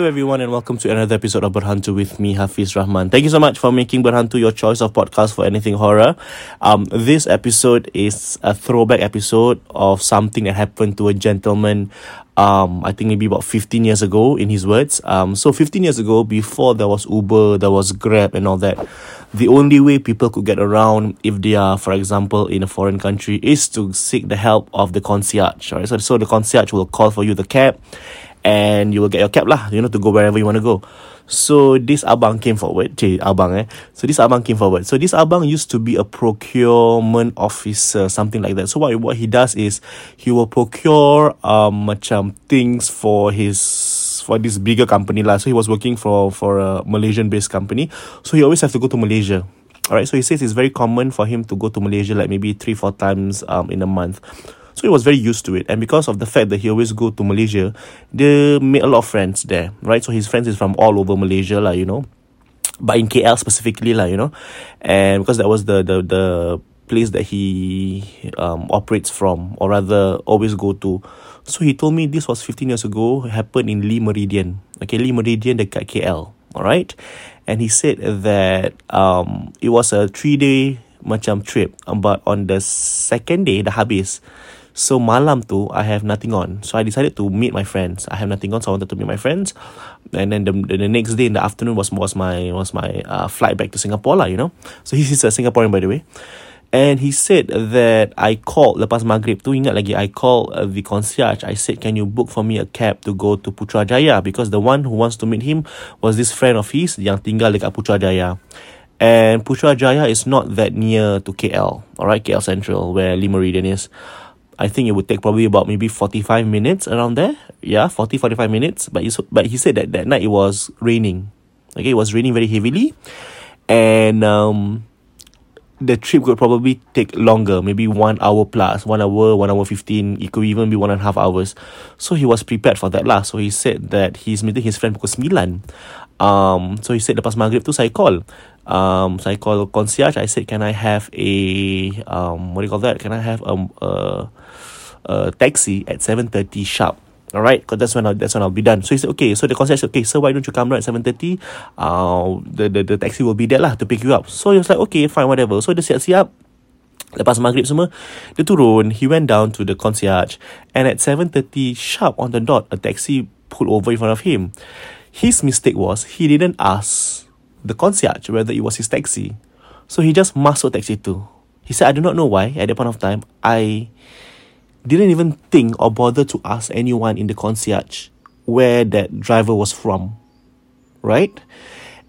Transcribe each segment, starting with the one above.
Hello everyone and welcome to another episode of Berhantu with me Hafiz Rahman. Thank you so much for making Berhantu your choice of podcast for anything horror. Um this episode is a throwback episode of something that happened to a gentleman um I think maybe about 15 years ago in his words. Um so 15 years ago before there was Uber, there was Grab and all that. The only way people could get around if they are for example in a foreign country is to seek the help of the concierge. Right? So so the concierge will call for you the cab and you will get your cab lah, you know, to go wherever you want to go. So this abang came forward, cik, abang eh. So this abang came forward. So this abang used to be a procurement officer, something like that. So what what he does is he will procure um macam things for his for this bigger company lah. So he was working for for a Malaysian based company. So he always have to go to Malaysia. Alright, so he says it's very common for him to go to Malaysia like maybe three, four times um in a month. So he was very used to it. And because of the fact that he always go to Malaysia, they made a lot of friends there, right? So his friends is from all over Malaysia, like, you know. But in KL specifically, like, you know. And because that was the the the place that he um, operates from, or rather always go to. So he told me this was 15 years ago, happened in Lee Meridian. Okay, Lee Meridian dekat KL. Alright? And he said that um, it was a three day macam trip. But on the second day, dah habis. So malam tu I have nothing on. So I decided to meet my friends. I have nothing on, so I wanted to meet my friends. And then the the next day in the afternoon was was my was my uh, flight back to Singapore lah, you know. So he's a Singaporean by the way. And he said that I called lepas maghrib tu ingat lagi I called uh, the concierge. I said can you book for me a cab to go to Putrajaya because the one who wants to meet him was this friend of his yang tinggal dekat Putrajaya. And Putrajaya is not that near to KL, alright, KL Central where Lee Meridian is. I think it would take probably about maybe 45 minutes around there. Yeah, 40, 45 minutes. But he, but he said that that night it was raining. Okay, it was raining very heavily. And um, the trip could probably take longer, maybe one hour plus, one hour, one hour 15. It could even be one and a half hours. So he was prepared for that lah. So he said that he's meeting his friend pukul 9. Um, so he said the lepas maghrib tu saya call. Um, saya call concierge. I said, can I have a, um, what do you call that? Can I have um, a, a taxi at 7.30 sharp? All right, because that's when I'll, that's when I'll be done. So he said, okay. So the concierge okay, so why don't you come down at 7.30? Uh, the, the, the taxi will be there lah to pick you up. So he was like, okay, fine, whatever. So dia siap-siap. Lepas maghrib semua, dia turun. He went down to the concierge. And at 7.30 sharp on the dot, a taxi pulled over in front of him. His mistake was he didn't ask the concierge whether it was his taxi. So he just masuk taxi tu. He said, I do not know why at that point of time, I didn't even think or bother to ask anyone in the concierge where that driver was from. Right?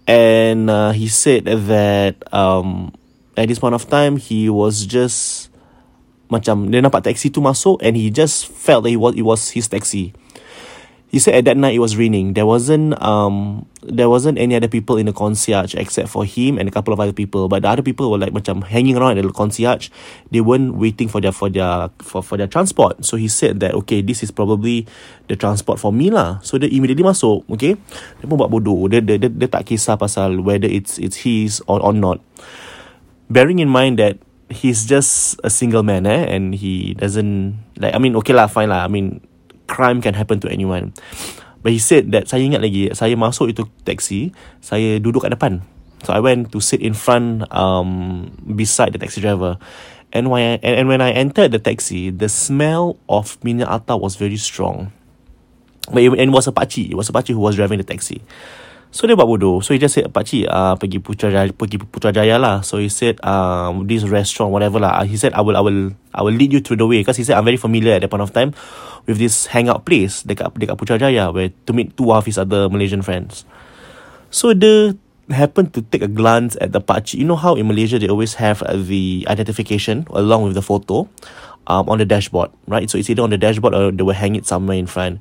And uh, he said that um, at this point of time, he was just macam dia nampak taxi tu masuk and he just felt that it was, it was his taxi. He said at that night it was raining. There wasn't um there wasn't any other people in the concierge except for him and a couple of other people. But the other people were like macam hanging around at the concierge. They weren't waiting for their for their for for their transport. So he said that okay, this is probably the transport for me lah. So dia immediately masuk, okay? Dia pun buat bodoh. Dia dia, dia, dia tak kisah pasal whether it's it's his or or not. Bearing in mind that he's just a single man eh and he doesn't like I mean okay lah fine lah. I mean crime can happen to anyone. But he said that saya ingat lagi, saya masuk itu taxi, saya duduk kat depan. So I went to sit in front um beside the taxi driver. And when I, and, and when I entered the taxi, the smell of minyak atar was very strong. But it, and it was a pakcik. It was a pakcik who was driving the taxi. So dia buat bodoh. So he just said, Pakcik, uh, pergi Putrajaya, pergi Putrajaya lah. So he said, um, this restaurant, whatever lah. He said, I will, I will, I will lead you through the way. Because he said, I'm very familiar at that point of time with this hangout place dekat, dekat Putrajaya where to meet two of his other Malaysian friends. So the happened to take a glance at the pakcik. You know how in Malaysia they always have uh, the identification along with the photo um, on the dashboard, right? So it's either on the dashboard or they will hang it somewhere in front.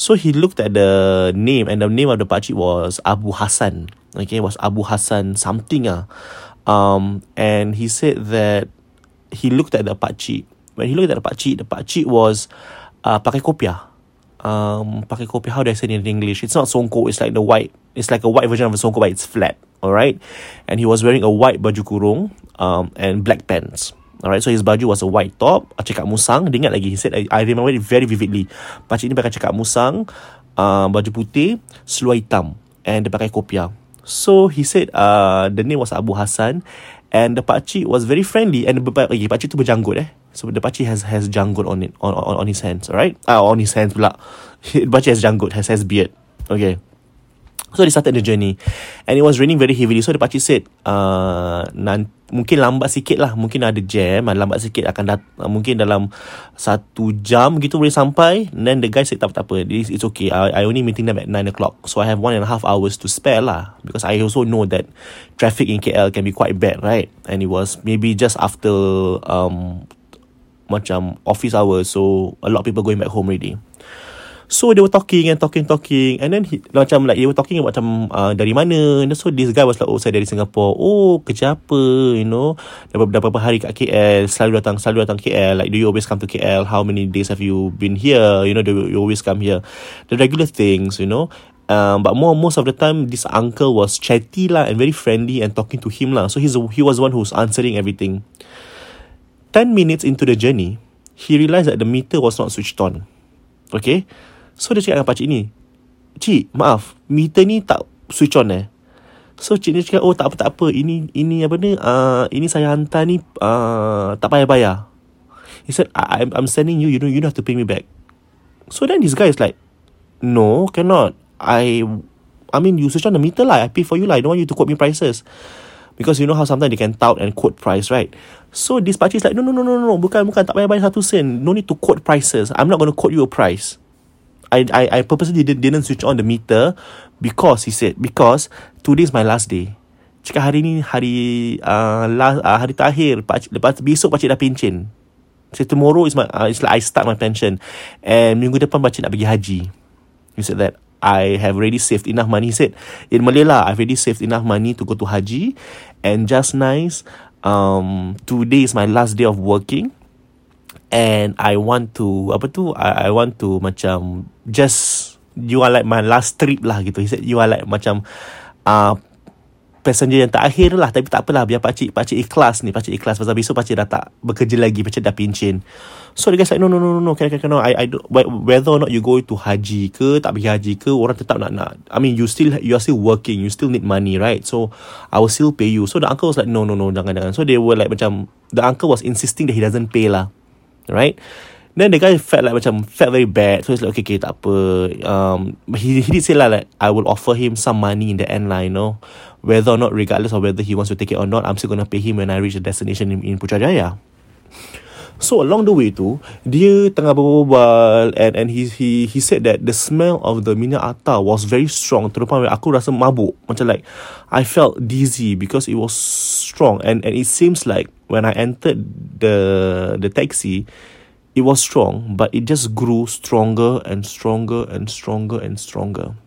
So he looked at the name and the name of the pakcik was Abu Hassan. Okay, it was Abu Hassan something ah. Um, and he said that he looked at the pakcik. When he looked at the pakcik, the pakcik was uh, pakai kopiah. Um, pakai kopiah, how do I say it in English? It's not songkok, it's like the white, it's like a white version of a songkok, but it's flat. Alright? And he was wearing a white baju kurung um, and black pants. Alright, so his baju was a white top, a cakap musang. Dia ingat lagi, he said, I, remember it very vividly. Pakcik ni pakai cakap musang, uh, baju putih, seluar hitam and dia pakai kopiah. So he said uh, the name was Abu Hassan and the pakcik was very friendly and the okay, pakcik tu berjanggut eh. So the pakcik has has janggut on it on on, on his hands, alright? Ah uh, on his hands pula. The pakcik has janggut, has has beard. Okay. So they started the journey. And it was raining very heavily. So the pakcik said uh, nan, Mungkin lambat sikit lah. Mungkin ada jam. Uh, Lambat sikit akan dat- uh, Mungkin dalam Satu jam gitu boleh sampai. And then the guy said Tak apa-apa It's okay. I, I only meeting them at 9 o'clock. So I have one and a half hours to spare lah. Because I also know that Traffic in KL can be quite bad right? And it was maybe just after um, Macam office hours. So a lot of people going back home already So they were talking and talking talking. And then he, macam like they were talking about macam uh, dari mana. And so this guy was like oh saya dari Singapore. Oh kerja apa you know? Dah, beberapa hari kat KL selalu datang selalu datang KL like do you always come to KL how many days have you been here? You know do you always come here? The regular things you know? Um, but more most of the time this uncle was chatty lah and very friendly and talking to him lah. So he's he was one who's answering everything. 10 minutes into the journey he realized that the meter was not switched on. Okay So dia cakap dengan pakcik ni Cik maaf Meter ni tak switch on eh? So cik ni cakap Oh tak apa tak apa. Ini ini apa ni uh, Ini saya hantar ni uh, Tak payah bayar. He said I, I'm, I'm sending you You know you don't have to pay me back. So then this guy is like No cannot. I I mean you switch on the meter lah. I pay for you lah. I don't want you to quote me prices. Because you know how sometimes they can tout and quote price right? So this pakcik is like No no no no no Bukan bukan. Tak payah bayar satu sen. No need to quote prices. I'm not going to quote you a price I I I purposely didn't, didn't switch on the meter because he said because today is my last day. Cakap hari ni hari uh, last, uh, hari terakhir pak, lepas besok pakcik dah pencen. So tomorrow is my uh, it's like I start my pension and minggu depan pakcik nak pergi haji. He said that I have already saved enough money. He said in Malay lah I've already saved enough money to go to haji and just nice um today is my last day of working and I want to apa tu? I, I want to macam just you are like my last trip lah gitu. He said you are like macam uh, passenger yang terakhir lah. Tapi tak apalah biar pakcik pakcik ikhlas ni. Pakcik ikhlas. Pasal besok pakcik dah tak bekerja lagi. Pakcik dah pincin. So the guys like no no no no no. Can, can, can, no. I, I do, whether or not you go to haji ke tak pergi haji ke orang tetap nak nak I mean you still you are still working. You still need money right? So I will still pay you. So the uncle was like no no no. Jangan jangan. So they were like macam the uncle was insisting that he doesn't pay lah right? Then the guy felt like macam felt very bad. So he's like okay okay tak apa. Um he, he did say lah like I will offer him some money in the end lah you know. Whether or not regardless of whether he wants to take it or not I'm still gonna pay him when I reach the destination in, in Putrajaya So along the way tu dia tengah berbual and and he he he said that the smell of the minyak atar was very strong terutama aku rasa mabuk. Macam like I felt dizzy because it was strong. And and it seems like when I entered the the taxi it was strong but it just grew stronger and stronger and stronger and stronger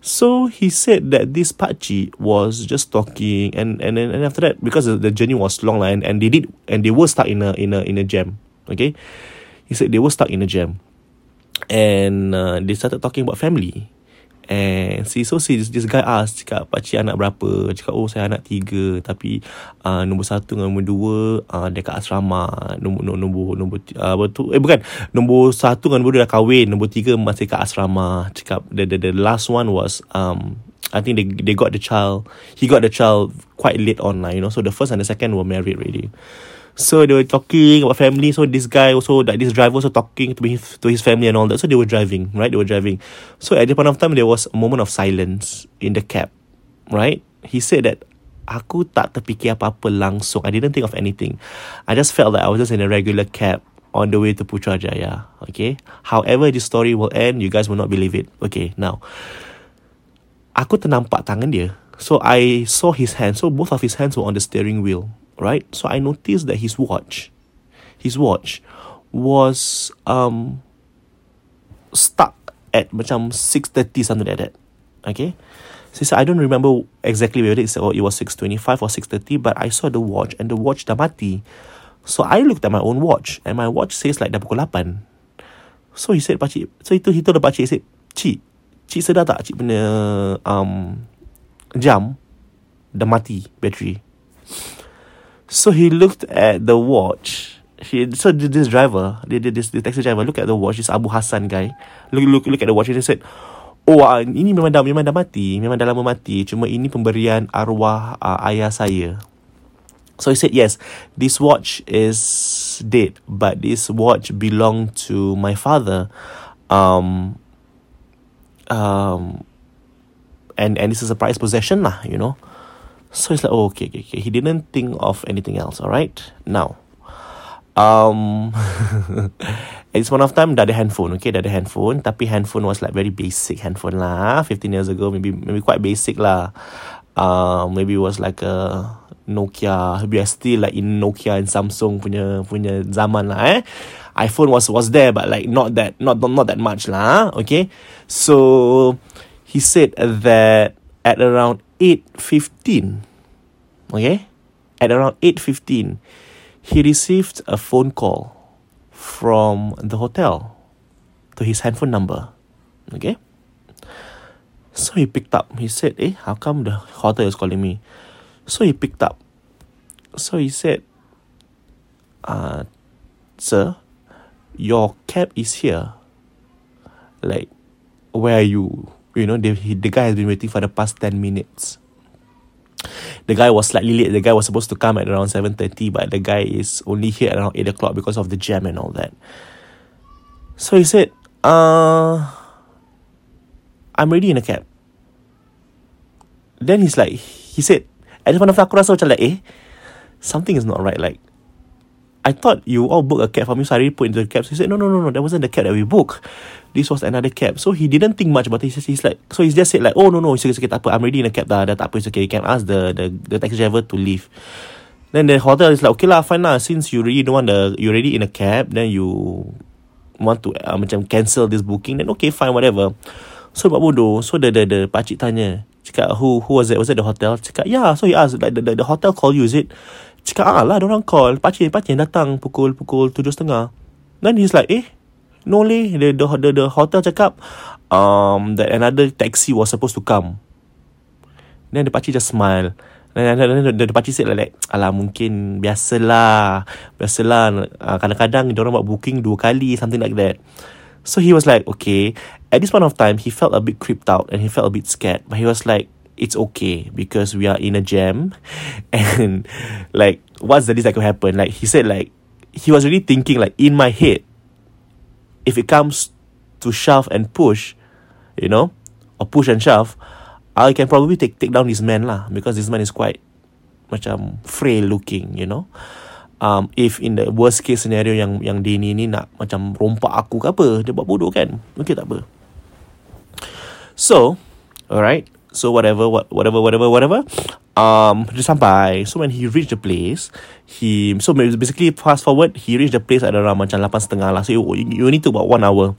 So he said that this Pachi was just talking and and then and after that because the journey was long and, and they did and they were stuck in a in a in a jam. Okay. He said they were stuck in a jam. And uh, they started talking about family. And see, so see, this, this guy asked, cakap, pakcik anak berapa? Cakap, oh, saya anak tiga. Tapi, uh, nombor satu dengan nombor dua, uh, dekat asrama. Nombor, nombor, nombor, nombor uh, apa tu? Eh, bukan. Nombor satu dengan nombor dua dah kahwin. Nombor tiga masih kat asrama. Cakap, the, the, the last one was, um, I think they they got the child. He got the child quite late on, lah, you know. So, the first and the second were married already. So they were talking about family. So this guy also, like this driver also talking to his to his family and all that. So they were driving, right? They were driving. So at the point of time, there was a moment of silence in the cab, right? He said that aku tak terfikir apa-apa langsung. I didn't think of anything. I just felt that I was just in a regular cab on the way to Putrajaya. Okay. However, this story will end, you guys will not believe it. Okay. Now, aku ternampak tangan dia. So I saw his hands. So both of his hands were on the steering wheel right? So I noticed that his watch, his watch, was um stuck at macam six thirty something like that. Okay, so I don't remember exactly whether it's it was six twenty five or six thirty, but I saw the watch and the watch dah mati. So I looked at my own watch and my watch says like dah pukul 8. So he said pakcik, so itu he told the pakcik, he said, Cik, cik sedar tak cik punya um, jam dah mati battery. So he looked at the watch He, so this driver, this, this taxi driver, look at the watch. This Abu Hassan guy. Look look look at the watch. And he said, "Oh, uh, ini memang dah memang dah mati, memang dah lama mati. Cuma ini pemberian arwah uh, ayah saya." So he said, "Yes, this watch is dead, but this watch belonged to my father." Um, um, and and this is a prized possession lah, you know. So he's like, oh, okay, okay, okay. He didn't think of anything else. All right, now um it's one of time dah ada handphone okay? Dah ada handphone tapi handphone was like very basic handphone lah. 15 years ago maybe maybe quite basic lah. Uh, maybe it was like a Nokia. We are still like in Nokia and Samsung punya punya zaman lah eh? iPhone was was there but like not that not not not that much lah okay? So he said that at around 8.15 okay at around 8.15 he received a phone call from the hotel to his handphone number. Okay? So he picked up. He said, Eh, how come the hotel is calling me? So he picked up. So he said, uh, Sir, your cab is here. Like, where are you? You know, the, the guy has been waiting for the past 10 minutes the guy was slightly late. The guy was supposed to come at around 7.30, but the guy is only here around 8 o'clock because of the jam and all that. So he said, uh, I'm ready in a cab. Then he's like, he said, at the point of aku rasa macam like, eh, something is not right. Like, I thought you all booked a cab for me, so I already put into the cab. So he said, no, no, no, no, that wasn't the cab that we booked. This was another cab. So he didn't think much about it. He's, he's like, so he just said like, oh, no, no, it's okay, it's okay, tak apa. I'm ready in a cab dah, dah tak apa, it's okay. You can ask the, the, the taxi driver to leave. Then the hotel is like, okay lah, fine lah. Since you really don't want the, you're already in a cab, then you want to uh, macam cancel this booking, then okay, fine, whatever. So buat bodoh. So the, the, the pakcik tanya, cakap, who, who was it? Was it the hotel? Cakap, yeah. So he asked, like, the, the, the hotel call you, is it? Cakap ah lah orang call. Pakcik Pakcik datang Pukul pukul tujuh setengah. Then he's like Eh No leh. The, the, the, the hotel cakap um, That another taxi Was supposed to come. Then the pakcik just smile. Then, then, then, the, the pakcik said like Alah mungkin Biasalah Biasalah uh, Kadang-kadang Diorang buat booking Dua kali Something like that. So he was like Okay. At this point of time He felt a bit creeped out And he felt a bit scared But he was like it's okay because we are in a jam. And like what's the least that could happen? Like he said like he was really thinking like in my head if it comes to shove and push you know or push and shove I can probably take take down this man lah because this man is quite macam frail looking you know. Um, if in the worst case scenario yang yang Dini ni nak macam rompak aku ke apa dia buat bodoh kan? Okay tak apa. So alright So whatever, what, whatever, whatever, whatever. Um, dia sampai. So when he reached the place, he so basically fast forward, he reached the place at around macam lapan setengah lah. So you, you need to about one hour.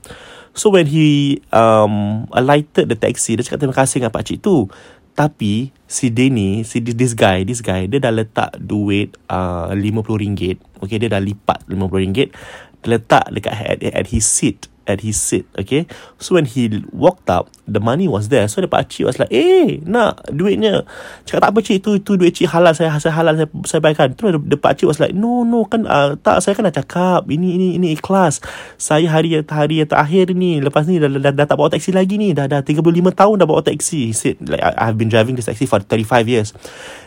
So when he um alighted the taxi, dia cakap terima kasih dengan pakcik tu. Tapi si Denny, si this guy, this guy, dia dah letak duit uh, RM50. Okay, dia dah lipat RM50. Dia letak dekat at, at his seat at his seat okay so when he walked up the money was there. So the pakcik was like eh nak duitnya. Cakap tak apa cik itu itu duit cik halal saya saya halal saya, saya bayarkan. Terus the, the pakcik was like no no kan uh, tak saya kan dah cakap ini ini ini ikhlas. Saya hari hari yang terakhir ni lepas ni dah, dah, dah, dah tak bawa taksi lagi ni dah dah 35 tahun dah bawa taksi. He said like I, I've been driving this taxi for 35 years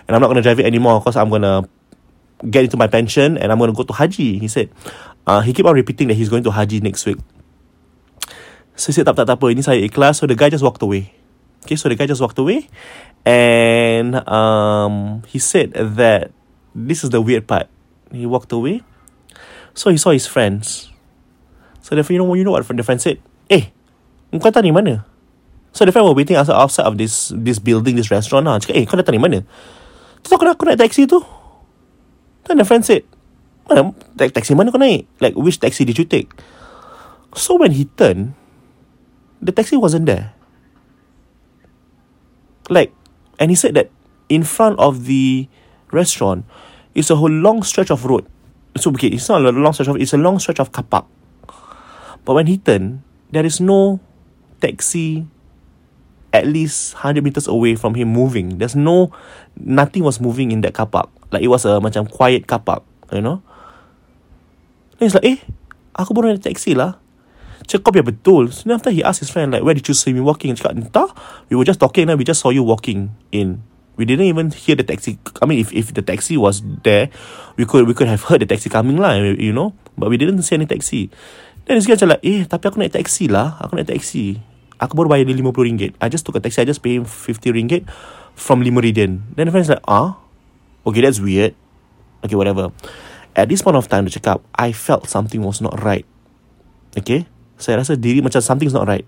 and I'm not going to drive it anymore because I'm going to get into my pension and I'm going to go to haji. He said uh, he keep on repeating that he's going to haji next week Said tak, tak, tak apa Ini saya ikhlas So the guy just walked away Okay so the guy just walked away And um, He said that This is the weird part He walked away So he saw his friends So the you know, you know what the friend said Eh Kau datang ni mana So the friend were waiting outside, outside of this this building, this restaurant lah. Cakap, eh, kau datang ni mana? Tu tahu aku naik taxi tu? Then the friend said, mana, taxi mana kau naik? Like, which taxi did you take? So when he turned, the taxi wasn't there. Like, and he said that in front of the restaurant is a whole long stretch of road. So okay, it's not a long stretch of it's a long stretch of car park. But when he turned, there is no taxi at least 100 meters away from him moving. There's no, nothing was moving in that car park. Like it was a macam quiet car park, you know. Then he's like, eh, aku baru naik taxi lah. Cakap kau biar betul. So then after he asked his friend, like, where did you see me walking? Cakap, entah. We were just talking and we just saw you walking in. We didn't even hear the taxi. I mean, if if the taxi was there, we could we could have heard the taxi coming lah, you know. But we didn't see any taxi. Then this guy macam like, eh, tapi aku naik taxi lah. Aku naik taxi. Aku baru bayar dia RM50. I just took a taxi. I just pay him RM50 from Limeridian. Then the friend's like, ah, okay, that's weird. Okay, whatever. At this point of time, dia cakap, I felt something was not right. Okay? Saya rasa diri macam something's not right.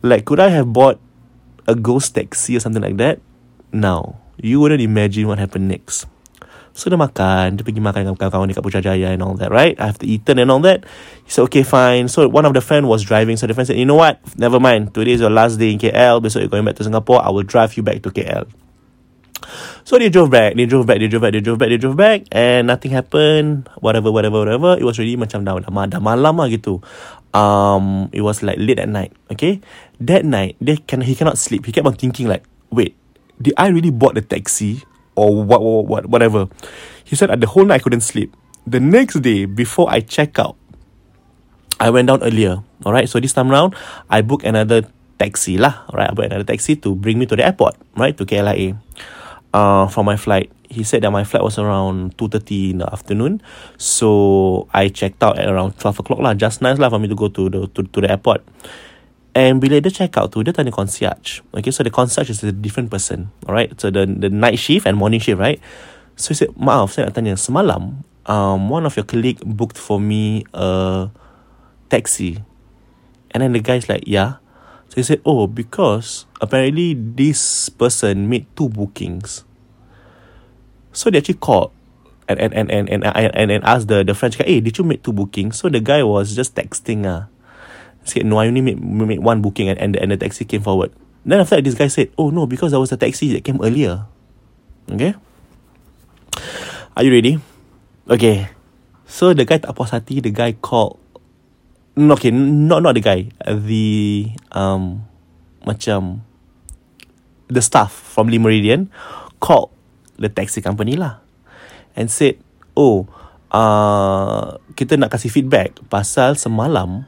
Like, could I have bought a ghost taxi or something like that? Now, you wouldn't imagine what happened next. So dia makan Dia pergi makan dengan kawan-kawan Dekat Putrajaya and all that right? I have to eat and all that. He said okay fine. So one of the friend was driving. So the friend said You know what? Never mind. Today is your last day in KL Besok you're going back to Singapore. I will drive you back to KL So they drove back They drove back They drove back They drove back They drove back And nothing happened Whatever whatever whatever It was really macam dah, dah, dah malam lah gitu um, It was like late at night Okay That night they can, He cannot sleep He kept on thinking like Wait Did I really bought the taxi or what, what, what whatever. He said the whole night I couldn't sleep. The next day, before I check out, I went down earlier. All right, so this time around, I booked another taxi lah. All right, I booked another taxi to bring me to the airport, right, to KLIA. Uh, for my flight, he said that my flight was around two thirty in the afternoon, so I checked out at around twelve o'clock lah. Just nice lah for me to go to the to, to the airport. And bila dia check out tu, dia tanya concierge. Okay, so the concierge is a different person. Alright, so the the night shift and morning shift, right? So he said, maaf, saya nak tanya, semalam, um, one of your colleague booked for me a taxi. And then the guy's like, yeah. So he said, oh, because apparently this person made two bookings. So they actually called and and and and and and, and asked the the French guy, hey, did you make two bookings? So the guy was just texting ah. Uh, said, no, I only made, made one booking and, and, and the taxi came forward. Then after that, this guy said, oh no, because there was a taxi that came earlier. Okay? Are you ready? Okay. So the guy tak puas hati, the guy called, no, okay, not not the guy, the, um, macam, the staff from Lee Meridian called the taxi company lah and said, oh, uh, kita nak kasih feedback pasal semalam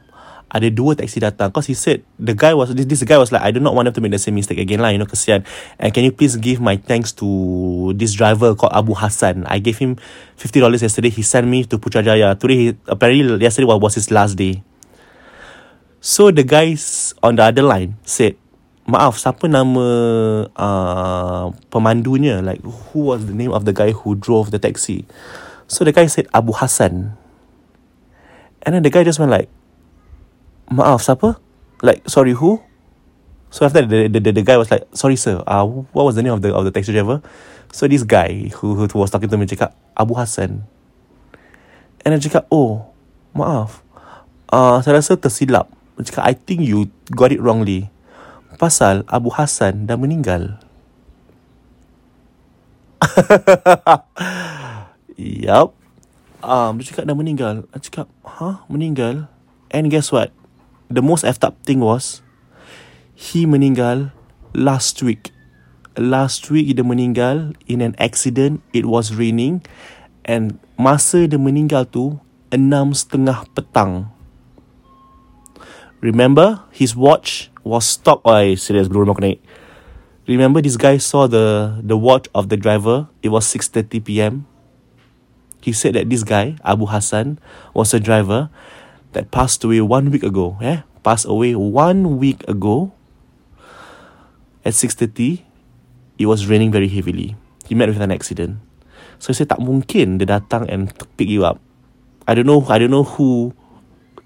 ada dua taxi datang. Because he said the guy was this, this guy was like I do not want them to make the same mistake again lah you know kesian. And can you please give my thanks to this driver called Abu Hassan? I gave him $50 yesterday. He sent me to Putrajaya. Today he, apparently yesterday was his last day so the guys on the other line said maaf siapa nama uh, pemandunya? Like who was the name of the guy who drove the taxi? So the guy said Abu Hassan. And then the guy just went like maaf siapa? Like sorry who? So after that the, the, the, the guy was like sorry sir uh, what was the name of the of the taxi driver? So this guy who, who was talking to me cakap Abu Hassan. And I cakap oh maaf. Uh, saya rasa tersilap cakap I think you got it wrongly pasal Abu Hassan dah meninggal Yup um, Dia cakap dah meninggal Dia cakap Huh? Meninggal? And guess what? the most effed up thing was he meninggal last week. Last week dia meninggal in an accident. It was raining and masa dia meninggal tu enam setengah petang. Remember his watch was stopped. Oh, serious belum aku naik. Remember this guy saw the the watch of the driver. It was 6:30 p.m. He said that this guy Abu Hassan was a driver that passed away one week ago. Eh, passed away one week ago. At 6.30, it was raining very heavily. He met with an accident. So he said, tak mungkin dia datang and pick you up. I don't know, I don't know who,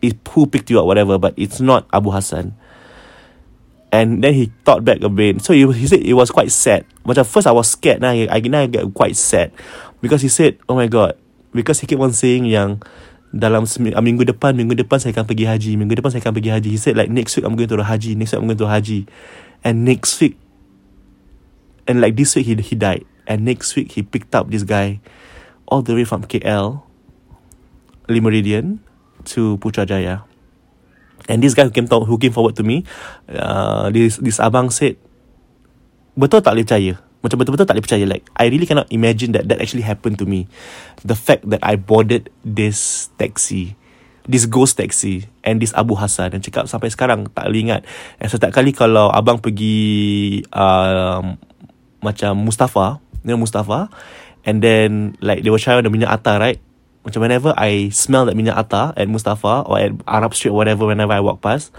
who picked you up, whatever, but it's not Abu Hassan. And then he thought back a bit. So he, he said it was quite sad. But at first I was scared. Now I, now I get quite sad. Because he said, oh my God. Because he kept on saying yang, dalam uh, minggu depan minggu depan saya akan pergi haji minggu depan saya akan pergi haji he said like next week I'm going to the haji next week I'm going to haji and next week and like this week he he died and next week he picked up this guy all the way from KL Limeridian to Putrajaya. And this guy who came to, who came forward to me uh, this this abang said betul tak boleh percaya? Macam betul-betul tak boleh percaya. Like I really cannot imagine That that actually happened to me. The fact that I boarded This taxi This ghost taxi And this Abu Hassan Dan cakap sampai sekarang Tak boleh ingat. And setiap kali Kalau abang pergi um, Macam Mustafa You know Mustafa? And then Like they were trying the minyak atar right Macam whenever I smell that minyak atar At Mustafa Or at Arab Street or whatever Whenever I walk past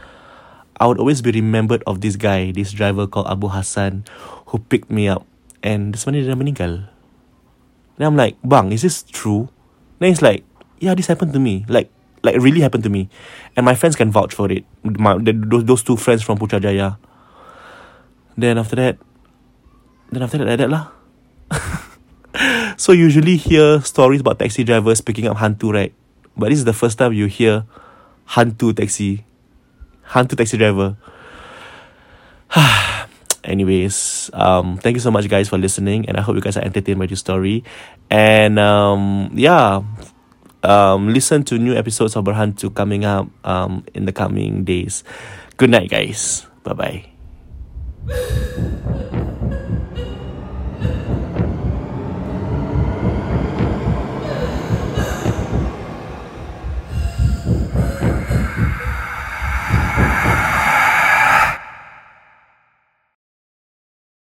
I would always be remembered of this guy, this driver called Abu Hassan, who picked me up. And sebenarnya dia dah meninggal. Then I'm like, bang, is this true? Then he's like, yeah, this happened to me. Like, like really happened to me. And my friends can vouch for it. My, the, those, those two friends from Putrajaya. Then after that, then after that, like that lah. so usually hear stories about taxi drivers picking up hantu, right? But this is the first time you hear hantu taxi hantu taxi driver. Anyways, um, thank you so much, guys, for listening, and I hope you guys are entertained by this story. And um, yeah, um, listen to new episodes of Berhantu coming up um, in the coming days. Good night, guys. Bye bye.